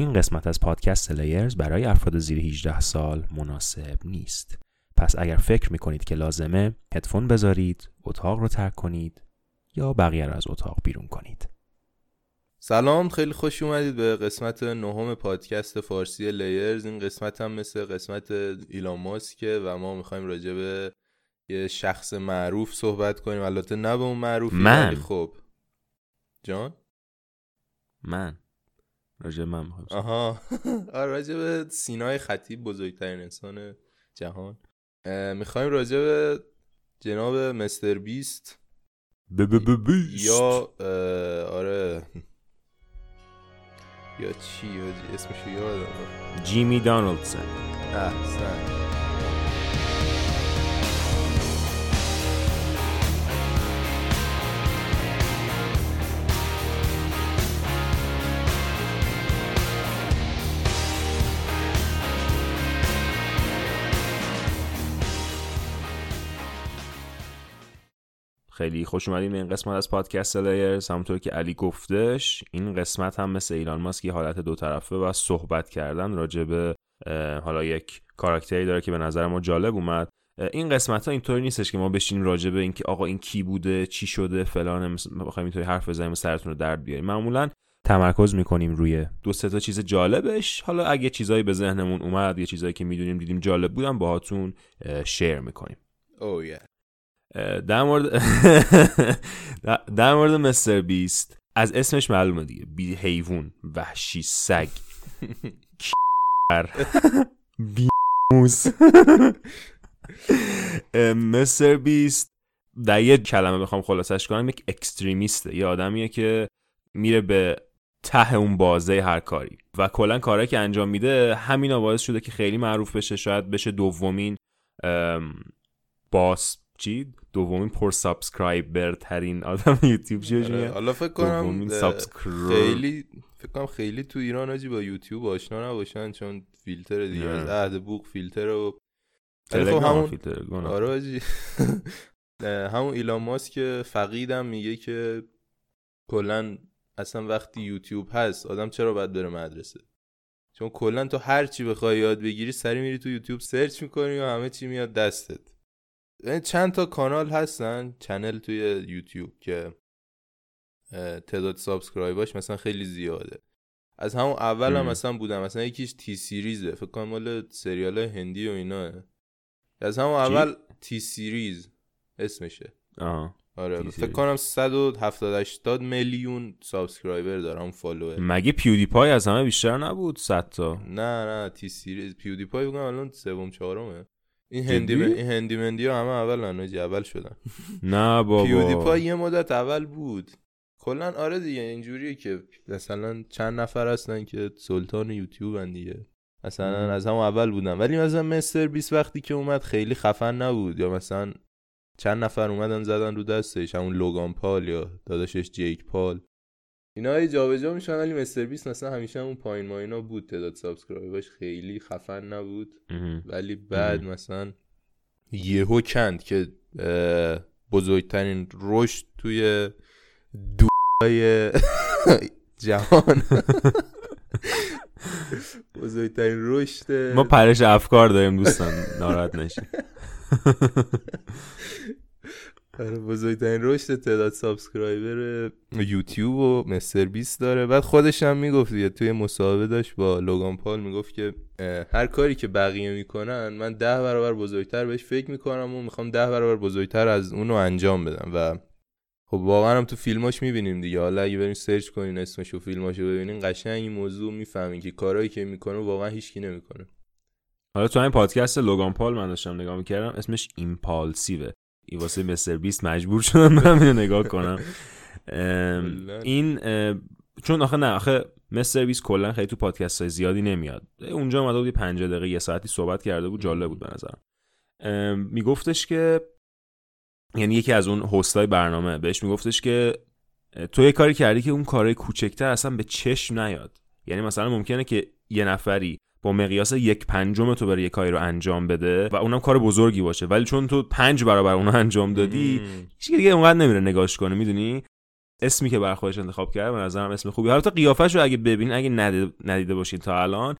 این قسمت از پادکست لیرز برای افراد زیر 18 سال مناسب نیست. پس اگر فکر می‌کنید که لازمه هدفون بذارید، اتاق رو ترک کنید یا بقیه رو از اتاق بیرون کنید. سلام خیلی خوش اومدید به قسمت نهم پادکست فارسی لیرز این قسمت هم مثل قسمت ایلان ماسکه و ما می‌خوایم راجع به یه شخص معروف صحبت کنیم البته نه به اون معروفی من. خب جان من راجع من آها. آره راجع به سینای خطیب بزرگترین انسان جهان. می‌خوایم راجع به جناب مستر بیست ب- ب- ب- بیست. یا آره. یا چی؟ اسمشو یادم. جیمی دانالدسون احسن. خیلی خوش اومدیم به این قسمت از پادکست لیرز. همونطور که علی گفتش این قسمت هم مثل ایلان ماسک حالت دو طرفه و صحبت کردن راجع به حالا یک کاراکتری داره که به نظر ما جالب اومد. این قسمت ها اینطوری نیستش که ما بشینیم راجع به اینکه آقا این کی بوده چی شده فلان بخوایم اینطوری حرف بزنیم و سرتون رو درد بیاریم. معمولا تمرکز می‌کنیم روی دو سه تا چیز جالبش. حالا اگه چیزایی به ذهنمون اومد یه چیزایی که می‌دونیم دیدیم جالب بودن باهاتون اه، شیر می‌کنیم. یه اه، در مورد در- مورد مستر بیست از اسمش معلومه دیگه. بی حیوان وحشی سگ. بیموس اه، مستر بیست در یه کلمه بخوام خلاصش کنم یک اکستریمیسته. یه آدمیه که میره به ته اون بازه هر کاری. و کلا کارهایی که انجام میده همینا باعث شده که خیلی معروف بشه. شاید بشه دومین باس. چی؟ دومین پر subscriber ترین آدم یوتیوب بهش آره، حالا فکر کنم خیلی فکر کنم خیلی تو ایران حاجی با یوتیوب آشنا نباشن چون فیلتر دیگه نه. از عهد بوق فیلتر و خب همون فیلتر. آره همون ایلان ماسک فقیدم میگه که کلا اصلا وقتی یوتیوب هست آدم چرا باید بره مدرسه؟ چون کلا تو هر چی بخوای یاد بگیری سری میری تو یوتیوب search می‌کنی و همه چی میاد دستت. چند تا کانال هستن channel توی یوتیوب که تعداد subscriber اش مثلا خیلی زیاده از همون اول هم. مثلا بودم مثلا یکیش T-Series ه فکر کنم مال سریال هندی و اینا از همون؟ اول T-Series اسمشه آها. آره فکر. کنم 170 80 میلیون subscriber اون follower مگه PewDiePie از همه بیشتر نبود 100 تا نه نه T-Series PewDiePie بگم الان سوم چهارمه این؟ هندی این هندی مندی ها همه اول نانوجی اول شدن. نه بابا. PewDiePie یه مدت اول بود. کلا آره دیگه اینجوریه که مثلا چند نفر هستن که سلطان یوتیوب دیگه. مثلا. از همون اول بودن. ولی مثلا MrBeast وقتی که اومد خیلی خفن نبود. یا مثلا چند نفر اومدن زدن رو دستش. همون لوگان پال یا داداشش جیک پال. اینا جابجا میشن ولی MrBeast مثلا همیشه همون پایین مایینا بود تعداد subscriber ش خیلی خفن نبود. ولی بعد. مثلا یهو کند که بزرگترین رشد توی دوهای جهان بزرگترین رشد ما پرش افکار داریم دوستان ناراحت نشین آره، بزرگترین رشد تعداد سابسکرایبر یوتیوب و مستر بیست داره. بعد خودش هم می‌گفت دیگه توی مصاحبه داشت با لوگان پال می‌گفت که هر کاری که بقیه می‌کنن من ده برابر بزرگتر بهش فکر می‌کنم و می‌خوام ده برابر بزرگتر از اونو انجام بدم. و خب واقعا هم تو فیلماش می‌بینیم دیگه. حالا اگه بریم سرچ کنین اسمش و فیلماشو ببینین قشنگ این موضوع می‌فهمین که کارهایی که می‌کنه واقعا هیچکی نمی‌کنه. حالا تو این پادکست لوگان پال من داشتم نگاه می‌کردم اسمش ایمپالسیوه. واسه مستر بیست مجبور شدم برم اینو نگاه کنم. این چون آخه نه آخه مستر بیست کلا خیلی تو پادکست های زیادی نمیاد. اونجا اومده بود یه 50 دقیقه یه ساعتی صحبت کرده بود جالب بود به نظرم. میگفتش که یعنی یکی از اون هستای برنامه بهش میگفتش که تو یه کاری کردی که اون کارهای کوچکتر اصلا به چشم نیاد. یعنی مثلا ممکنه که یه نفری با مقیاس یک پنجم تو بره یه کاری رو انجام بده و اونم کار بزرگی باشه. ولی چون تو پنج برابر اونو انجام دادی. هیچ دیگه اونقدر نمیره نگاش کنه می‌دونی؟ اسمی که بر خودش انتخاب کرده به نظرم اسم خوبی. حالا قیافش رو اگه ببینین اگه ندیده, ندیده باشین تا الان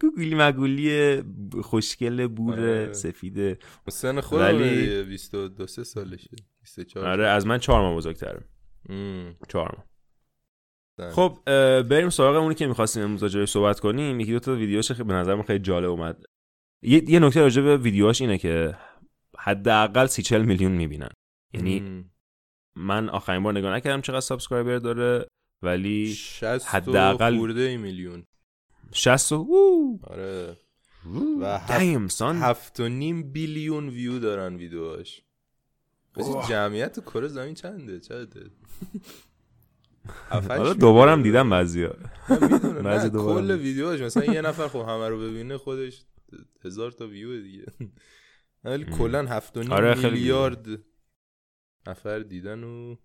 گوگلی مگولی خوشگل بور آره. سفیده. سن خودم ولی- ولی... 22 3 سالشه 24 آره از من چهار ماه بزرگتره. ام. چهار ماه. زن. خب بریم سراغ اونی که می‌خواستیم امروز راجع بهش صحبت کنیم یکی دو تا ویدیوش خیلی به نظر خیلی جالب اومد یه, یه نکته راجع به ویدیوهاش اینه که حداقل سی چل میلیون می‌بینن یعنی. من آخرین بار نگاه نکردم چقدر subscriber داره ولی 60 حداقل- خورده میلیون 60 و وو. آره. و هفت- هفت و نیم billion view دارن ویدیوهاش. جمعیت کره زمین چنده چنده حالا دوبارم دیدم بعضیا. بعضی دوباره کل هم. ویدیوهاش. مثلا یه نفر خب همه رو ببینه خودش هزار تا ویو دیگه. ولی. کلا هفت و نیم آره، خیلی میلیارد نفر دیدن و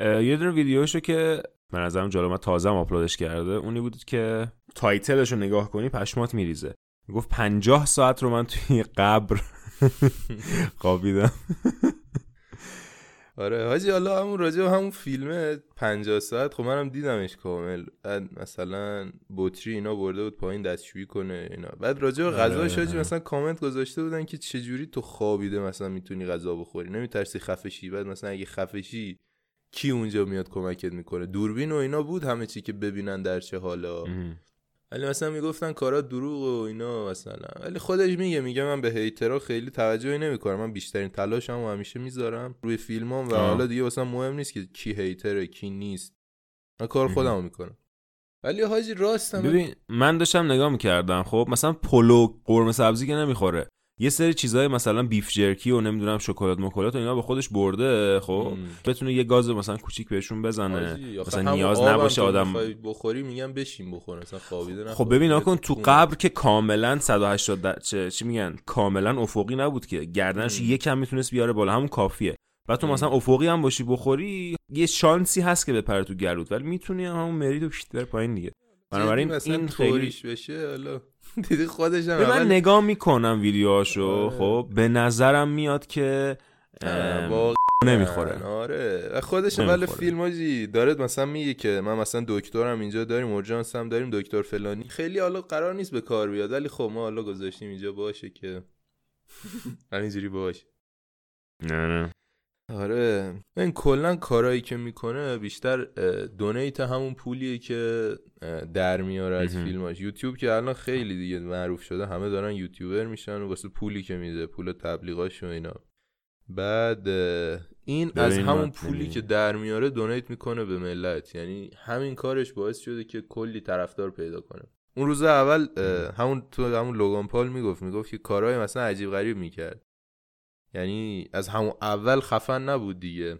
یه دونه ویدیوشو که به نظرم جالب اومد تازه هم آپلودش کرده اونی بود که title ش رو نگاه کنی پشمات میریزه. گفت پنجاه ساعت رو من توی قبر خوابیدم. آره حاجی حالا همون راجع به همون فیلم 50 ساعت خب منم دیدمش کامل. بعد مثلا بطری اینا برده بود پایین دستشویی کنه اینا. بعد راجع به آره، غذاش حاجی آره. مثلا کامنت گذاشته بودن که چجوری تو خوابیده مثلا می‌تونی غذا بخوری. نمیترسی خفه شی بعد مثلا اگه خفه شی کی اونجا میاد کمکت می‌کنه؟ دوربین و اینا بود همه چی که ببینن در چه حالا. ولی مثلا می‌گفتن کارا دروغ و اینا مثلا. ولی خودش میگه میگه من به هیترها خیلی توجهی نمی‌کنم. من بیشترین تلاشم و همیشه می‌ذارم روی فیلمام و آه. حالا دیگه واسه مهم نیست که کی هیتره کی نیست. من کار. خودمو می‌کنم. ولی حاجی راستم ببین من داشتم نگاه می‌کردم خب؟ مثلا پلو قرمه سبزی که نمی‌خوره. یه سری چیزای مثلا بیف جرکی و نمی‌دونم شکلات مکلات و اینا به خودش برده خب مم. بتونه یه گاز مثلا کوچیک بهشون بزنه مثلا نیاز نباشه آدم بخوری میگم بشین بخور مثلا خوابیده خب. ببین نکن تو. قبر که کاملا 180 در... چه... چی میگن کاملا افقی نبود که گردنش. یکم می‌تونست بیاره بالا همون کافیه بعد تو. مثلا افقی هم باشی بخوری یه شانسی هست که بپره تو گلوت ولی می‌تونی هم همون مرید و پشت بره پایین دیگه بنابراین این خیلی بشه حالا دیدی خودش هم من نگاه می‌کنم ویدیوهاشو. آره. خب به نظرم میاد که واقعا. نمی‌خوره. آره. و خودش ولی. فیلم داره مثلا میگه که من مثلا دکترم اینجا داریم اورژانس هم داریم دکتر فلانی. خیلی حالا قرار نیست به کار بیاد ولی خب ما حالا گذاشتیم اینجا باشه که. همینجوری باشه. نه نه. آره. این کلا کارایی که می‌کنه بیشتر دونیت همون پولیه که در میاره از. فیلماش. یوتیوب که الان خیلی دیگه معروف شده. همه دارن یوتیوبر میشن و واسه پولی که میده پول تبلیغاش و اینا. بعد این از همون پولی. که در میاره دونیت می‌کنه به ملت. یعنی همین کارش باعث شده که کلی طرفدار پیدا کنه. اون روز اول همون تو همون لوگان پال می‌گفت. می‌گفت که کارهای مثلا عجیب غریب می‌کرد. یعنی از همون اول خفن نبود دیگه.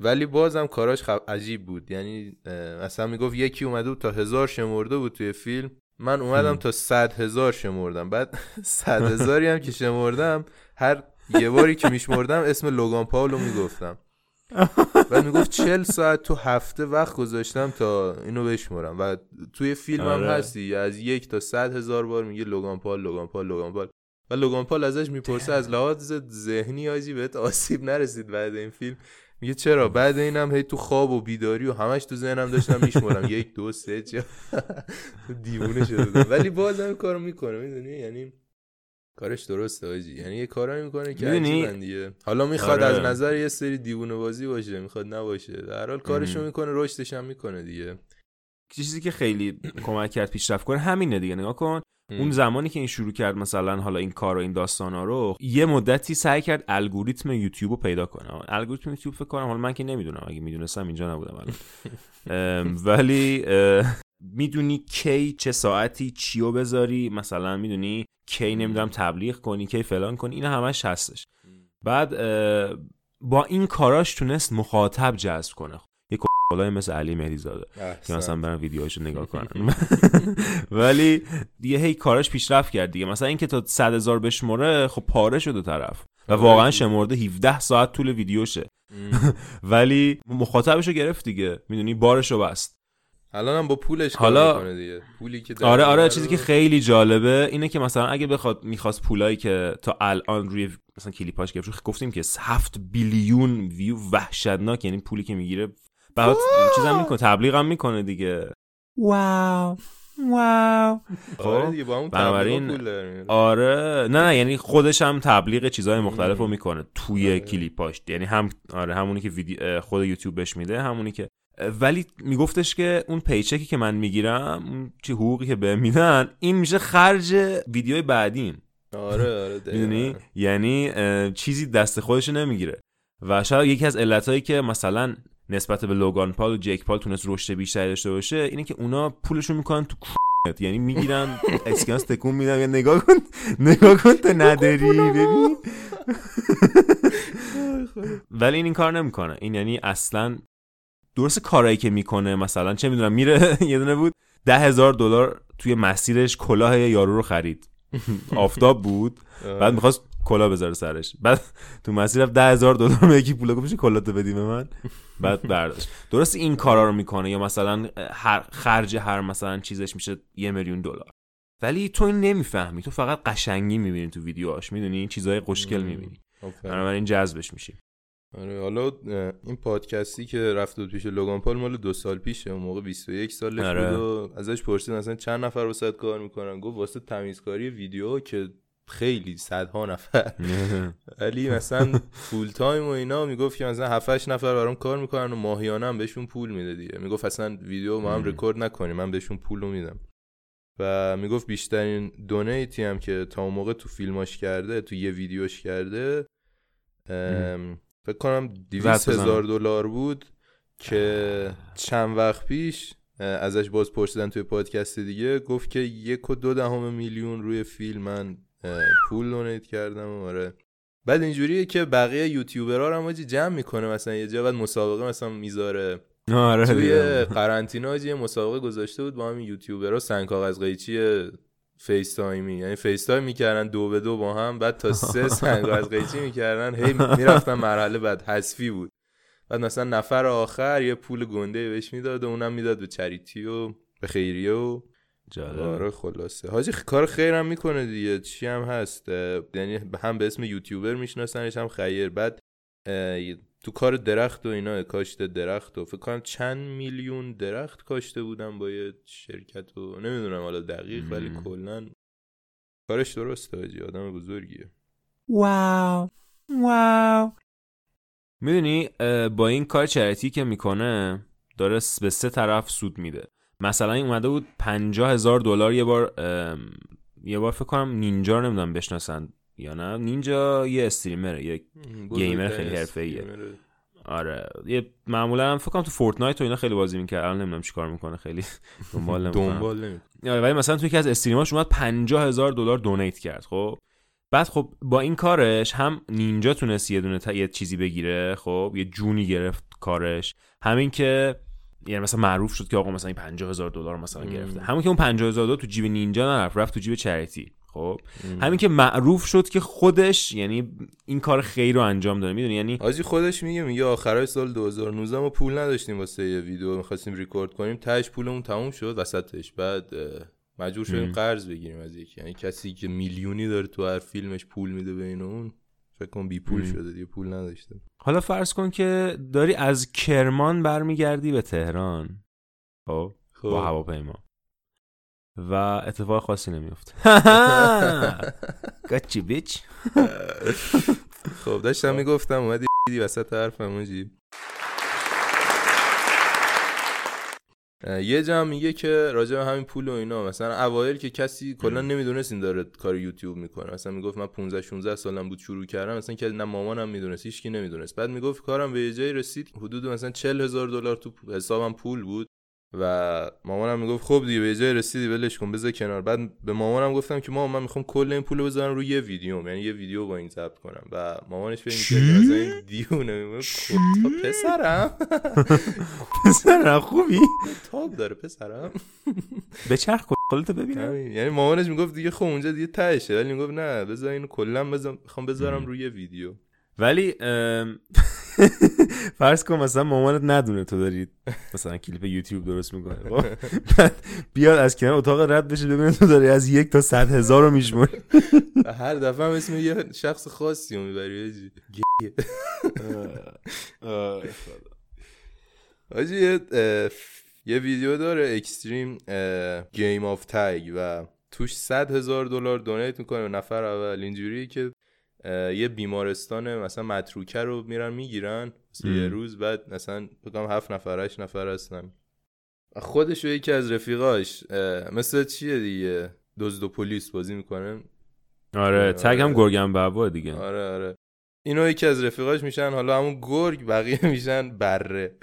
ولی بازم کاراش خ... عجیب بود. یعنی اه، مثلا می‌گفت یکی اومده بود تا هزار شمرده بود توی فیلم. من اومدم هم. تا صد هزار شمردم. بعد صد هزاری هم که شمردم هر یه باری که میشمردم اسم لوگان پاولو می‌گفتم. بعد می‌گفت چل ساعت تو هفته وقت گذاشتم تا اینو بشمرم. و توی فیلم هم آره. هستی از یک تا صد هزار بار میگه لوگان پال لوگان پال لوگان پال و لوگان پال ازش می‌پرسه از لحاظ ذهنی آجی بهت آسیب نرسید بعد این فیلم. میگه چرا؟ بعد اینم هی تو خواب و بیداری و همش تو ذهنم داشتم میشمرم. یک دو سه چه؟ دیوونه شده بودم ولی بازم کارو می‌کنه می‌دونی؟ یعنی کارش درسته آجی. یعنی یه کارایی می‌کنه که؟ عجیبن دیگه. حالا می‌خواد آره. از نظر یه سری دیوونه بازی باشه می‌خواد نباشه. در حال کارشو. می‌کنه رشدش هم می‌کنه دیگه. چیزی که خیلی کمک کرد پیشرفت کنه همینه دیگه. نگاه کن. اون زمانی که این شروع کرد مثلا حالا این کار و این داستانا رو یه مدتی سعی کرد الگوریتم یوتیوب رو پیدا کنه. الگوریتم یوتیوب فکر کنم حالا من که نمی‌دونم اگه می‌دونستم اینجا نبودم الان. ام، ولی می‌دونی کی چه ساعتی چیو بذاری؟ مثلا می‌دونی کی نمی‌دونم تبلیغ کنی کی فلان کنی این همش هستش. بعد با این کاراش تونست مخاطب جذب کنه. کلای مثل علی مهدی زاده که مثلا برن ویدیوهاشو نگاه کنن ولی دیگه هی کاراش پیشرفت کرد دیگه. مثلا اینکه تا 100 هزار بشمره خب پاره شده طرف. و آره. واقعا. شمرده 17 ساعت طول ویدیوشه. ولی مخاطبشو گرفت دیگه. می‌دونی؟ بارشو بست. الان هم با پولش حالا- کار می‌کنه دیگه. پولی که آره آره چیزی که خیلی جالبه اینه که مثلا اگه بخواد می‌خواست پولایی که تا الان روی مثلا کلیپاش گرفت گفتیم که 7 بیلیون ویو وحشتناک یعنی پولی که می‌گیره بعد چیزم می‌کنه تبلیغ هم می‌کنه دیگه. واو. واو. آره خب دیگه با اون بنابراین-. آره. نه نه یعنی خودش هم تبلیغ چیزهای مختلف رو. می‌کنه توی آره. کلیپاش. یعنی هم آره همونی که ویدیو خود یوتیوب بهش میده همونی که ولی میگفتش که اون پیچکی که من می‌گیرم اون چی حقوقی که به میدن این میشه خرج ویدیوی بعدیم. آره آره. می‌دونی؟ یعنی چیزی دست خودش نمی‌گیره. و شاید یکی از علتهایی که مثلا نسبت به لوگان پال و جیک پال تونست رشد بیشتری داشته باشه اینه که اونا پولشون می‌کنن تو. یعنی می‌گیرن اسکناس تکون میدن. یا نگاه کن نگاه کن تو نداری ببین. ولی این این کار نمی‌کنه. این یعنی اصلا درست کارایی که می‌کنه مثلا چه می‌دونم میره یه دونه بود ده هزار دلار توی مسیرش کلاه یارو رو خرید. آفتاب بود. بعد می‌خواست کلا بذاره سرش. بعد تو مسیر رفت ده هزار دلار به یکی پولا گفت کلاتو بدی به من؟ بعد برداشت. درست این کارا رو می‌کنه یا مثلا هر خرج هر مثلا چیزش میشه یه میلیون دلار. ولی تو این نمی‌فهمی. تو فقط قشنگی می‌بینی تو ویدیوهاش می‌دونی؟ چیزای مم. می‌بینی. بنابراین جذبش میشی. آره حالا این پادکستی که رفت بود پیش لوگان پال مال دو سال پیشه. اون موقع 21 سالش آره. بود و ازش پرسید مثلا چند نفر واسه کار می‌کنن؟ گفت واسه تمیزکاری ویدیو که خیلی صدها نفر ولی مثلا full time و اینا می‌گفت که مثلا 7 8 نفر برام کار می‌کنن و ماهیانه هم بهشون پول میده دیگه می‌گفت اصلا ویدیو ما هم. رکورد نکنیم من بهشون پول رو میدم و می‌گفت بیشترین donate ی هم که تا اون موقع تو فیلماش کرده تو یه ویدیوش کرده فکر کنم 200 بزنم. هزار دلار بود که چند وقت پیش ازش باز پرسیدن توی پادکست دیگه گفت که یک و دو دهم میلیون روی فیلم من پول donate کردم و آره. بعد اینجوریه که بقیه یوتیوبرها هم جمع می‌کنه مثلا یه جا بعد مسابقه مثلا می‌ذاره. آره توی حاجی یه مسابقه گذاشته بود با همین یوتیوبرها سنگ کاغذ قیچی FaceTime ی یعنی FaceTime می‌کردن دو به دو با هم بعد تا سه سنگ کاغذ قیچی می‌کردن. هی می‌رفتن مرحله بعد حذفی بود. بعد مثلا نفر آخر یه پول گنده بهش می‌داد و اونم می‌داد به چریتی و به خیریه و جالب. آره خلاصه. حاجی کار خیرم می‌کنه دیگه. چی هم هست؟ یعنی هم به اسم یوتیوبر میشناسنش هم خیر. بعد تو کار درخت و اینا کاشت درخت و فکر کنم چند میلیون درخت کاشته بودن با یه شرکت و نمی‌دونم حالا دقیق ولی. کلا کارش درسته حاجی. آدم بزرگیه. واو. واو. می‌دونی با این کار چریتی که می‌کنه داره به سه طرف سود میده. مثلا این اومده بود پنجاه هزار دلار یه بار یه بار فکر کنم نینجا رو نمی‌دونم بشناسن یا نه. نینجا یه استریمره یه گیمر خیلی حرفه‌ایه. آره. یه معمولا هم فکر کنم تو فورتنایت و اینا خیلی بازی می‌کرد. الان نمی‌دونم چیکار می‌کنه خیلی. دنبال نمی‌کنم. دنبال نمی آره ولی مثلا توی یکی از استریماش اومد 50 هزار دلار دونیت کرد خب. بعد خب با این کارش هم نینجا تونست یه دونه تا- یه چیزی بگیره خب. یه جونی گرفت کارش. همین که یعنی مثلا معروف شد که آقا مثلا این 50 هزار دلار مثلا. گرفته همین که اون 50 هزار دلار تو جیب نینجا نرفت رفت تو جیب چریتی خب. همین که معروف شد که خودش یعنی این کار خیر رو انجام داره می‌دونی یعنی حاجی خودش میگه میگه آخرای سال 2019 ما پول نداشتیم واسه یه ویدیو می‌خواستیم ریکورد کنیم تهش پولمون تموم شد وسطش بعد مجبور شدیم. قرض بگیریم از یکی یعنی کسی که میلیونی داره تو هر فیلمش پول میده بین اون فکر کنم بی پول. شده دیگه پول نداشته حالا فرض کن که داری از کرمان برمیگردی به تهران. خب؟ با خب هواپیما. و اتفاق خاصی نمیفته گاچی بیچ خب داشتم می‌گفتم اومدی دی وسط حرفم حاجی یه جا میگه که راجع به همین پول و اینا مثلا اوایل که کسی کلا نمی‌دونست این داره کار یوتیوب می‌کنه. مثلا می‌گفت من 15 16 سالم بود شروع کردم مثلا که نه مامانم می‌دونست هیچکی نمی‌دونست. بعد می‌گفت کارم به یه جایی رسید حدود مثلا 40 هزار دلار تو حسابم پول بود. و مامانم می‌گفت خب دیگه به جای رسیدی ولش کن بذار کنار. بعد به مامانم گفتم که مامان من می‌خوام کل این پولو بذارم روی یه ویدیو یعنی یه ویدیو با این ضبط کنم. و مامانش که مثلا این دیونه خب پسرم؟ پسر خوبی؟ تاب داره پسرم. به چرخ خودتو ببینم. یعنی مامانش می‌گفت دیگه خب اونجا دیگه تهشه ولی می‌گفت نه بذار اینو کلا بذار می‌خوام بذارم. روی یه ویدیو. ولی فرض کن مثلا مامانت ندونه تو داری مثلا کلیپ یوتیوب درست می‌کنه خب؟ بعد بیاد از کنار اتاق رد بشه ببینه تو داری از یک تا صد هزار رو میشموری و هر دفعه هم اسم یه شخص خاصی رو می‌بری حاجی. حاجی یه, یه ویدیو داره extreme game of tag و توش صد هزار دلار donate می‌کنه نفر اول. اینجوری که یه بیمارستان مثلا متروکه رو میرن می‌گیرن یه روز بعد مثلا بگم هفت نفر هشت نفر هستن. خودش و یکی از رفیقاش مثل چیه دیگه؟ دزد و پلیس بازی می‌کنه. آره tag هم گرگم بابا دیگه. آره آره. اینو یکی از رفیقاش میشن حالا همون گرگ بقیه میشن بره.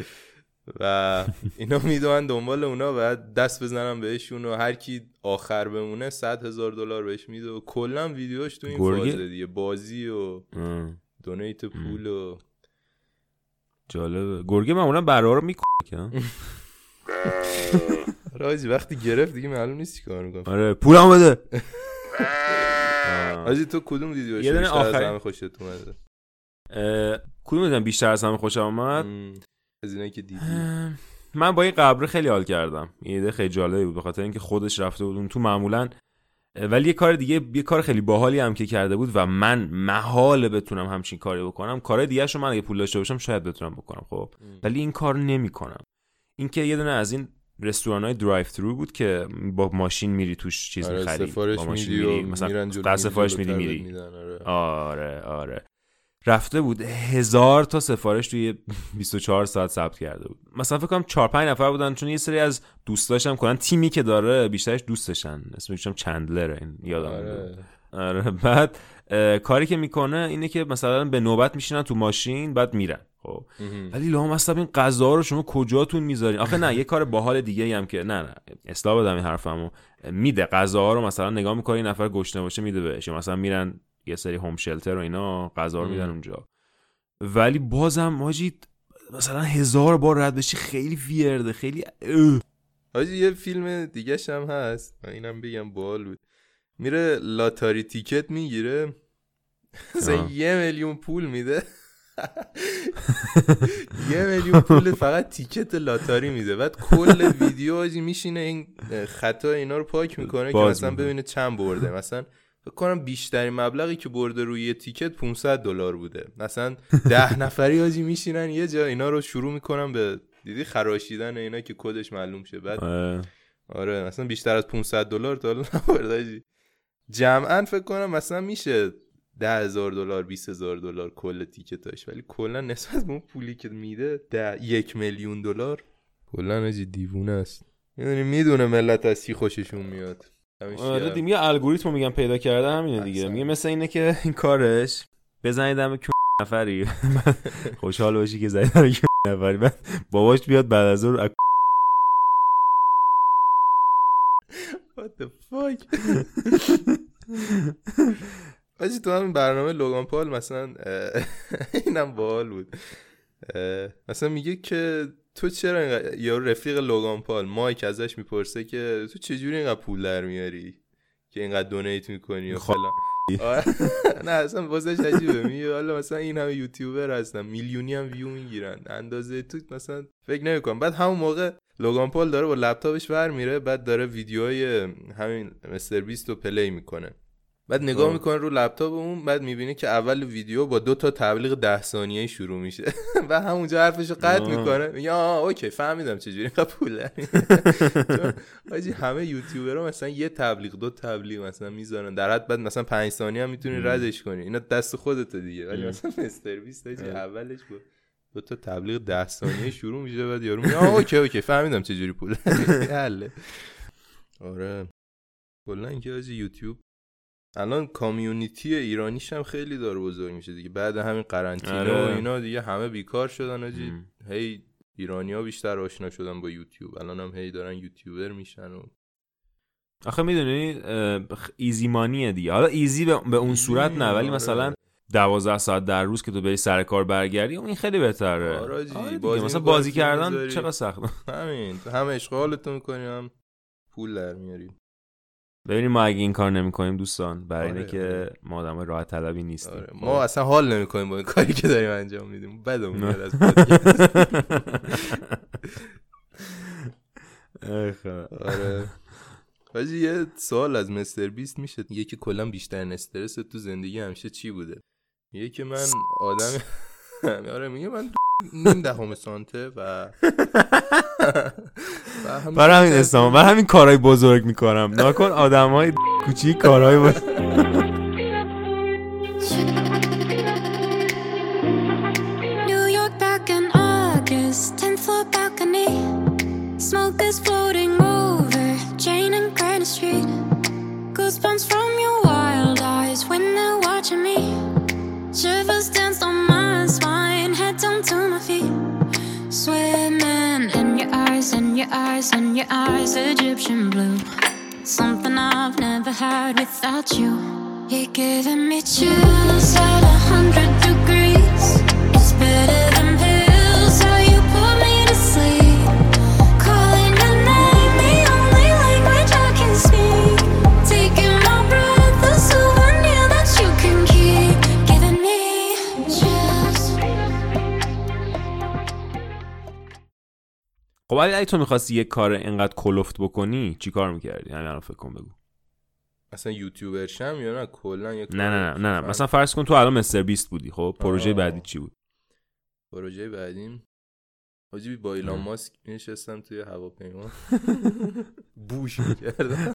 و اینا می‌دونن دنبال اونا و دست بزنن بهشون و هر کی آخر بمونه صد هزار دلار بهش میده و کلا ویدیوش تو این فازه دیگه بازی و دونیت پول و جالبه. گرگه معمولا برا رو می‌کنه راجی وقتی گرفت دیگه معلوم نیست چی کار می‌کنه آره پولم بده آجی تو کدوم ویدیوش بیشتر از همه خوشت اومده؟ کدوم بیشتر از همه خوشم اومد؟ از اینایی که دیدی. من با این قبره خیلی حال کردم. این ایده خیلی جالبی بود به خاطر اینکه خودش رفته بود اون تو معمولا ولی یه کار دیگه یه کار خیلی باحالی هم که کرده بود و من محال بتونم همچین کاری بکنم. کار دیگه شو من اگه پول داشته باشم شاید بتونم بکنم خب. ولی این کار نمی‌کنم. اینکه یه دونه از این رستوران های درایو ترو بود که با ماشین میری توش چیز آره می‌خری با ماشین میری مثلا سفارش میری. میری آره آره. رفته بود هزار تا سفارش توی 24 ساعت ثبت کرده بود. مثلا فکر کنم 4 5 نفر بودن چون یه سری از دوستاش هم کلا تیمی که داره بیشترش دوستشن. اسمش هم چندلره این یادم آره. آره بعد کاری که می‌کنه اینه که مثلا به نوبت میشینن تو ماشین بعد میرن. خب. ولی لام اصلا این غذا رو شما کجاتون می‌ذارین؟ آخه نه یه کار باحال دیگه هم که نه نه. اصلاح بدم این حرفمو. میده. غذا رو مثلا نگاه می‌کنه نفر گشنه باشه میده بهش. مثلا میرن یه سری هوم شلتر و اینا غذا رو میدن اونجا. ولی بازم ماجید مثلا هزار بار رد بشی خیلی ویرده خیلی حاجی یه فیلم دیگه هم هست. اینم بگم بال بود. میره لاتاری تیکت می‌گیره. یه میلیون پول میده. یه میلیون پول فقط تیکت لاتاری میده. بعد کل ویدیو آجی میشینه این خطا اینا رو پاک می‌کنه که مثلا ببینه چند برده. مثلا فکر کنم بیشترین مبلغی که برده روی یه تیکت 500 دلار بوده. مثلا ده نفری آجی میشینن یه جا اینا رو شروع می‌کنن به دیدی خراشیدن اینا که کدش معلوم شه. بعد آره. مثلا بیشتر از 500 دلار تا حالا جمعا فکر کنم مثلا میشه ده هزار دلار 20 هزار دلار کل تیکتاش. ولی کلا نسبت به اون پولی که میده ده یک میلیون دلار. کلا دیوونه است. می‌دونی می‌دونه ملت از چی خوششون میاد. آره دیگه میگه الگوریتم میگم پیدا کرده همینه دیگه. میگه مثل اینه که این کارش بزنیدم که نفری. خوشحال باشی که که نفری. بعد باباش بیاد بعد از اون What the fuck? آجی تو همین برنامه لوگان پال مثلا اینم باحال بود. مثلا میگه که تو چرا یا رفیق لوگان پال؟ مایک ازش می‌پرسه که تو چجوری اینقدر پول در میاری که اینقدر donate می‌کنی و خب. فلان؟ نه اصلا واسه عجیبه. میگه حالا مثلا این همه یوتیوبر هستن میلیونی هم ویو می‌گیرن. اندازه تو مثلا فکر نمی‌کنم. بعد همون موقع لوگان پال داره با لپتاپش ور میره بعد داره ویدیوهای همین مستر بیست رو play می‌کنه. بعد نگاه خب. می‌کنه رو لپتاپ اون بعد می‌بینه که اول ویدیو با دو تا تبلیغ ده ثانیه شروع میشه. و همونجا حرفشو قطع می‌کنه. میگه آه okay فهمیدم چجوری. اینقدر پول حاجی همه یوتیوبرها مثلا یه تبلیغ دو تبلیغ مثلا می‌ذارن. در حد بعد مثلا 5 ثانیه هم می‌تونی ردش کنی. اینا دست خودته دیگه. ولی مثلا مستر بیست اولش با دو تا تبلیغ ده ثانیه شروع میشه. بعد یارو میگه آه okay okay فهمیدم چجوری پول. آره. کلا اینکه یوتیوب الان community ایرانیش هم خیلی داره بزرگ میشه دیگه. بعد همین قرنطینه آره. و اینا دیگه همه بیکار شدن حاجی. هی ایرانی ها بیشتر آشنا شدن با یوتیوب. الان هم هی دارن یوتیوبر میشن و آخه می‌دونی ایزی مانیه دیگه. حالا ایزی به, اون صورت نه ولی آره. مثلا دوازده ساعت در روز که تو بری سر کار برگردی این خیلی بهتره. آره, آره بازی مثلا بازی کردن چقدر سخت؟ همین. هم اشغالتو می‌کنی هم پول در میاری. ببینیم ما اگه این کار نمی‌کنیم دوستان برای اینه آره، که آره. ما آدم راحت طلبی نیستیم. آره. ما خب. اصلا حال نمی‌کنیم با این کاری که داریم انجام میدیم. بدمون میاد از آره. ولی یه سوال از مستر بیست میشه. یکی که کلا بیشتر استرس تو زندگی همیشه چی بوده؟ میگه که من آدم آره میگه من نیم دهم سانته و برای همین اسلام برای همین کارهای بزرگ می‌کنم. ناکن آدم های کوچیک کارهای بزرگ. Your eyes, Egyptian blue. Something I've never had without you. You're giving me chills at a hundred خب ولی اگه تو می‌خواستی یه کار اینقدر کلفت بکنی چی کار می‌کردی؟ همین الان فکر کن بگو. اصلا یوتیوبر شم یا نه؟ کلا یه نه نه نه نه, مثلا فرض کن تو الان مستر بیست بودی خب؟ پروژه آه. بعدی چی بود؟ پروژه بعدیم؟ حاجی با ایلان. ماسک نشستم توی هواپیما. بوش می‌کردم.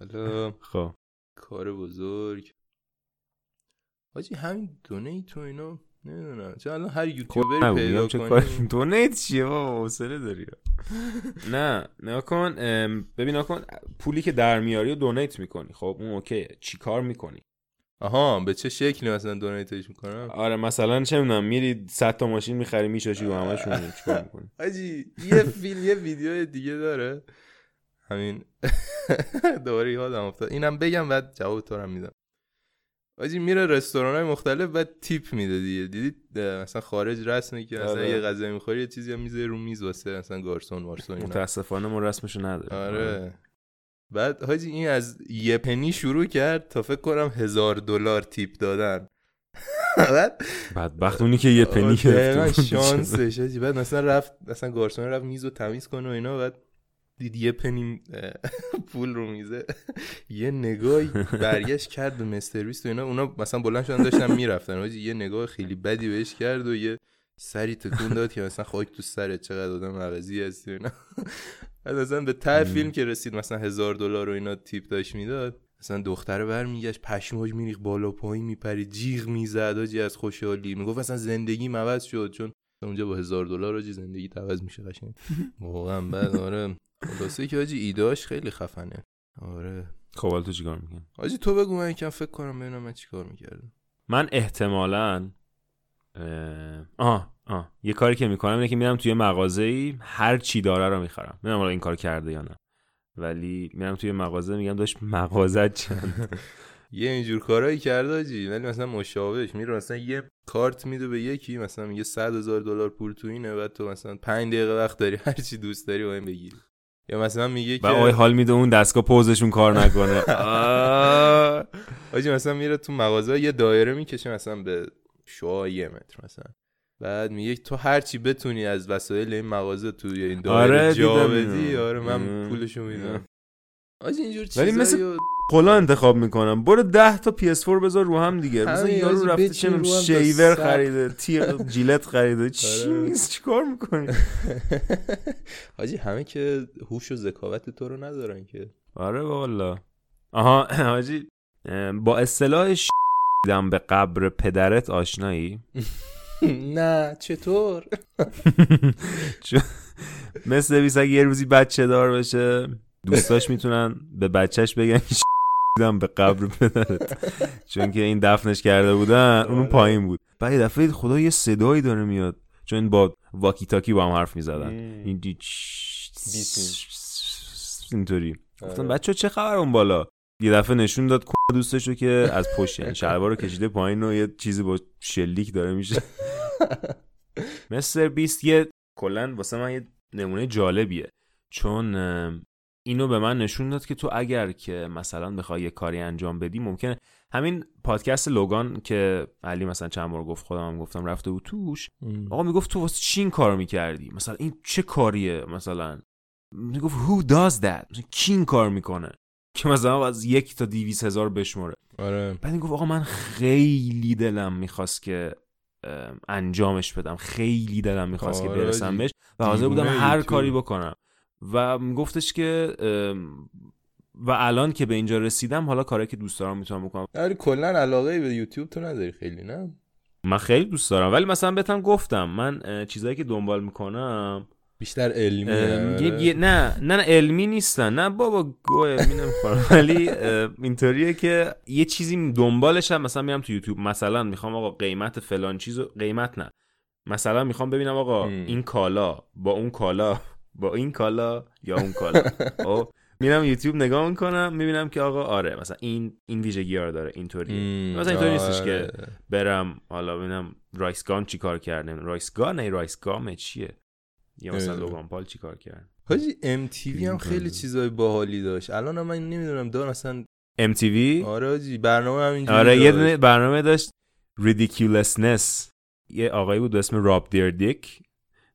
حالا خب. کار بزرگ. حاجی همین دونیت و اینا. نمی‌دونم. چون الان هر یوتیوبری نگو، پیدا چه کنی. دونیت چیه بابا؟ حوصله داری. نه نه کن ببین کن پولی که در میاری و دونیت می‌کنی. خب اون اوکیه چی کار می‌کنی؟ آها به چه شکلی مثلا دونیتش می‌کنم؟ آره مثلا چه می‌دونم میری 100 تا ماشین می‌خری میشاشی با همشون چیکار می‌کنی؟ حاجی یه فیلم یه ویدیو دیگه داره. همین. دوباره یادم افتاد. اینم بگم بعد جواب تو میدم. حاجی میره رستوران های مختلف بعد تیپ میده دیگه. دیدید اه، مثلا خارج رسمه که مثلا آره. یه غذا می‌خوری یه چیزی هم رو میز واسه مثلا گارسون وارسون متاسفانه ما رسمشو نداریم. آره. بعد حاجی این از یه پنی شروع کرد تا فکر کنم هزار دلار تیپ دادن. بعد بدبخت اونی که یه پنی گرفته بود. شانسش. بعد مثلا رفت مثلا گارسون رفت میز رو تمیز کنه و اینا بعد دید یه پنی پول رو میزه. یه نگاهی برگشت کرد به مستر بیست و اینا. اونا مثلا بلند شدن داشتن می‌رفتن. یه نگاه خیلی بدی بهش کرد و یه سری تکون داد که مثلا خاک تو سرت چقدر آدم عوضی هستی و اینا. بعد مثلا به ته فیلم که رسید مثلا هزار دلار و اینا تیپ داشت می‌داد مثلا دختره برمیگشت پشماش میریخ بالا پایین میپرید جیغ می‌زد آجی از خوشحالی. می‌گفت مثلا زندگی عوض شد چون اونجا با هزار دلار آجی زندگی عوض میشه قشنگ. واقعا بعد آره. خلاصه که آجی ایداش خیلی خفنه. آره. خب حالا تو چیکار می‌کنی؟ آجی تو بگو من یکم فکر کنم ببینم من چیکار می‌کردم. من احتمالا اه آه آه یه کاری که می‌کنم اینه که میرم توی مغازه ای هر چی داره رو می‌خرم. نمی‌دونم حالا این کار کرده یا نه. ولی میرم توی مغازه میگم داشت مغازه چند؟ یه اینجور کارایی کرده آجی ولی مثلا مشابهش میره مثلا یه کارت میده به یکی مثلا میگه صد هزار دلار پول تو اینه بعد تو مثلا پنج دقیقه وقت داری هر چی دوست داری با این بگیری یا مثلا میگه که آقای حال میده اون دستگاه پوزشون کار نکنه. آجی مثلا میره تو مغازه یه دایره می‌کشه مثلا به شعا یه متر مثلا بعد میگه تو هر چی بتونی از وسایل این مغازه توی این دایره آره، جا بدی. آره من. پولشو میدم آجی اینجور ولی مثل قلا انتخاب می‌کنم. برو ده تا PS4 بذار رو هم دیگه. مثلا یارو رفته چه شیور. خریده تیغ جیلت خریده. چی آره. نیست؟ چیکار می‌کنی؟ حاجی همه که هوش و ذکاوت تو رو ندارن که. آره والا. آها حاجی با اصطلاح. دیدم به قبر پدرت آشنایی؟ نه چطور؟ مثل بیس اگه یه روزی بچه دار بشه دوستاش می‌تونن به بچهش بگن دیدم به قبر پدرت. چون که این دفنش کرده بودن اون آره. پایین بود. بعد یه دفعه خدا یه صدایی داره میاد. چون با واکی تاکی با هم حرف می‌زدن. این اینطوری. گفتم آره. بچه چه خبر اون بالا؟ یه دفعه نشون داد که دوستش رو که از پشت یعنی شلوار رو کشیده پایین و یه چیزی با شلیک داره میشه. مستر بیست یه کلا واسه من یه نمونه جالبیه. چون اینو به من نشون داد که تو اگر که مثلا بخوای یه کاری انجام بدی ممکنه. همین پادکست لوگان که علی مثلا چند بار گفت خودم هم گفتم رفته بود توش. آقا می‌گفت تو واسه چی این کارو می‌کردی؟ مثلا این چه کاریه مثلا؟ می‌گفت who does that مثلا کی این کار می‌کنه؟ که مثلا از یک تا دیویس هزار بشمره آره. بعد می‌گفت آقا من خیلی دلم می‌خواست که ام، انجامش بدم. خیلی دلم می‌خواست که آره برسم. بهش. و حاضر بودم هر. کاری بکنم. و گفتش که و الان که به اینجا رسیدم حالا کاری که دوست دارم می‌تونم بکنم. ولی کلا علاقه به یوتیوب تو نداری خیلی نه؟ من خیلی دوست دارم. ولی مثلا بهتم گفتم من چیزایی که دنبال می‌کنم بیشتر علمی. نه نه نه علمی نیستن. نه بابا گو علمی نمی‌خورم ولی اینطوریه که یه چیزی دنبالش هم مثلا میرم تو یوتیوب. مثلا می‌خوام آقا قیمت فلان چیزو قیمت نه. مثلا می‌خوام ببینم آقا. این کالا با اون کالا با این کالا یا اون کالا. خب میرم یوتیوب نگاه می‌کنم می‌بینم که آقا آره مثلا این این ویژگی ها داره اینطوری مثلا اینطوری نیستش که آره. برم حالا ببینم رایس گان چی کار کرده. رایس گان نه رایس گامه چیه؟ یا مثلا. لوگان پال چی کار کرد حاجی MTV هم خیلی. چیزای باحالی داشت. الان من نمی‌دونم داره اصلا MTV آره حاجی برنامه هم اینجوری آره یه برنامه داشت Ridiculousness. یه آقایی بود به اسم راب دیردیک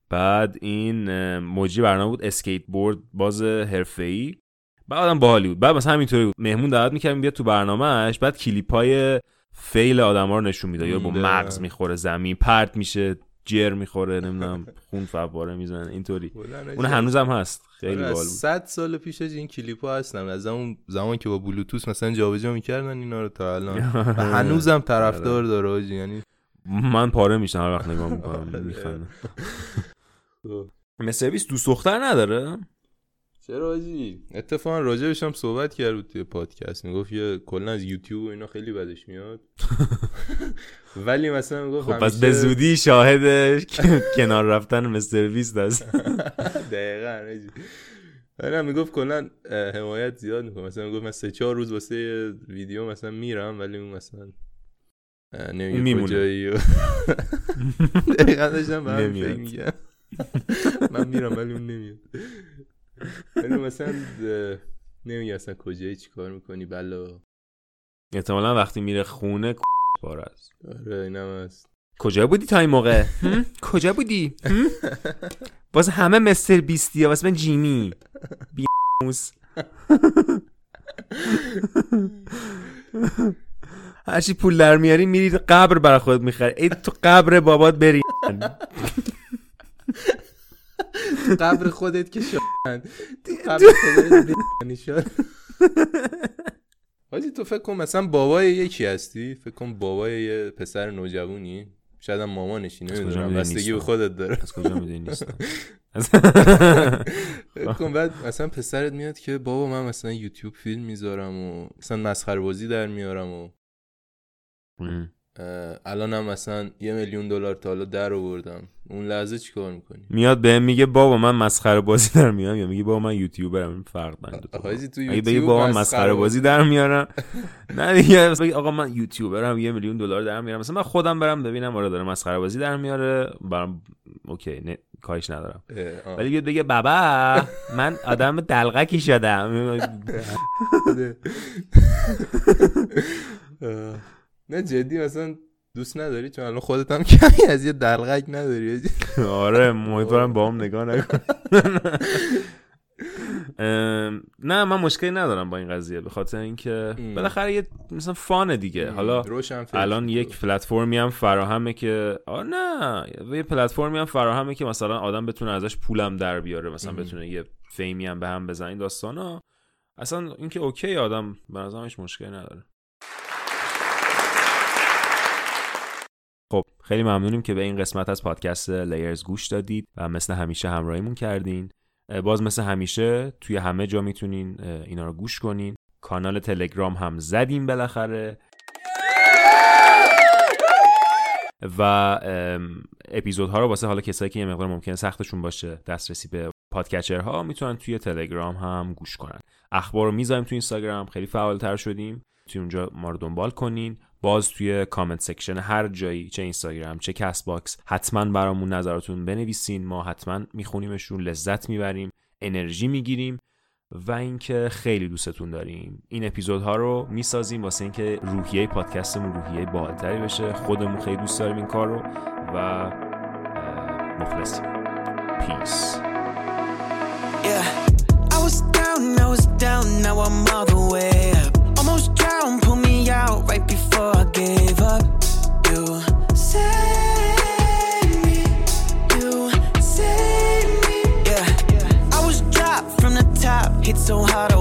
بعد این مجری برنامه بود اسکیت بورد باز حرفه‌ای. بعد آدم باحالی بود. بعد مثلا همینطوری بود. مهمون دعوت می‌کرد بیاد تو برنامهش بعد کلیپای fail آدما رو نشون می‌داد یا با. مغز می‌خوره زمین پرت میشه جر می‌خوره نمی‌دونم خون فواره می‌زنه اینطوری. اون هنوزم هست. خیلی آره، باحال بود. 100 سال پیش این کلیپ ها هستن. از اون زمان که با بلوتوث مثلا جابجا می‌کردن اینا رو تا الان. هنوزم طرفدار داره یعنی من پاره میشم هر وقت نگاه می‌کنم آره. میخندم. مثل بیس دوست دختر نداره؟ چرا حاجی اتفاقا راجبش هم صحبت کرد بود توی پادکست. می‌گفت یه کلا از یوتیوب و اینا خیلی بدش میاد. ولی مثلا می‌گفت خب پس به زودی شاهد کنار رفتن مستر بیست هست دقیقا حاجی ولی هم می‌گفت کلا حمایت زیاد می‌کنه. مثلا می‌گفت من سه چهار روز واسه ویدیو مثلا میرم ولی اون مثلا نمیگه. کجایی و دقیقا داشتم به نمیاد. فکر میگم من میرم ولی اون نمیاد. ولی مثلا نمیگه اصلا کجایی چی کار می‌کنی بلا. احتمالا وقتی میره خونه بار است. آره اینم هست. کجا بودی تا این موقع؟ کجا بودی؟ باز همه مستر بیستی واسه من جیمی. بی موس. هرچی پول در میاری میری قبر برای خودت می‌خری. ای تو قبر بابات بری. قبر خودت که شاهند قبر خودت شد حاجی تو فکر کن مثلا بابای یکی هستی؟ فکر کن بابای یه پسر نوجوانی. شاید هم مامانشی نمی‌دونم. بستگی به؟ خودت داره. از کجا می‌دونی نیستم. فکر کن بعد مثلا پسرت میاد که بابا من مثلا یوتیوب فیلم می‌ذارم و مثلا مسخره بازی در میارم و الانم مثلا یه میلیون دلار تا حالا در آوردم. اون لحظه چیکار می‌کنی؟ میاد بهم میگه بابا من مسخره بازی در میارم. یا میگه بابا من یوتیوبرم این فرق داره. حاجی تو اگه بگی بابا من مسخره بازی در میارم. نه دیگه بگی آقا من یوتیوبرم یه میلیون دلار در میارم. مثلا من خودم برم ببینم آره داره مسخره بازی در میاره. برام اوکی نه کاریش ندارم. ولی بیاد بگه بابا من آدم دلغکی شدم. اه. نه جدی مثلا دوست نداری چون الان خودت هم کمی از یه دلغک نداری آره امیدوارم با هم نگاه نکن نه من مشکلی ندارم با این قضیه به خاطر اینکه. بالاخره یه مثلا فانه دیگه حالا الان. یک پلتفرمی هم فراهمه که آه نه یه پلتفرمی هم فراهمه که مثلا آدم بتونه ازش پولم در بیاره مثلا. بتونه یه فیمی هم به هم بزنه داستانا اصلا اینکه okay آدم به نظرم هیچ مشکلی نداره خب خیلی ممنونیم که به این قسمت از پادکست لیرز گوش دادید و مثل همیشه همراهیمون کردین. باز مثل همیشه توی همه جا می‌تونین اینا رو گوش کنین. کانال تلگرام هم زدیم بالاخره. و اپیزودها رو واسه حالا کسایی که یه مقدار ممکنه سختشون باشه دسترسی به podcatcher ها می‌تونن توی تلگرام هم گوش کنن. اخبار رو می‌ذاریم توی اینستاگرام خیلی فعالتر شدیم. توی اونجا ما رو دنبال کنین. باز توی comment section هر جایی چه اینستاگرام چه کست باکس حتما برامون نظراتون بنویسین ما حتما میخونیمشون لذت می‌بریم انرژی می‌گیریم و اینکه خیلی دوستتون داریم. این اپیزودها رو می‌سازیم واسه اینکه روحیه پادکستمون روحیه باحال‌تری بشه. خودمون خیلی دوست داریم این کار رو و مخلصیم. پیس Yeah, I was down, I was down, now I'm so hot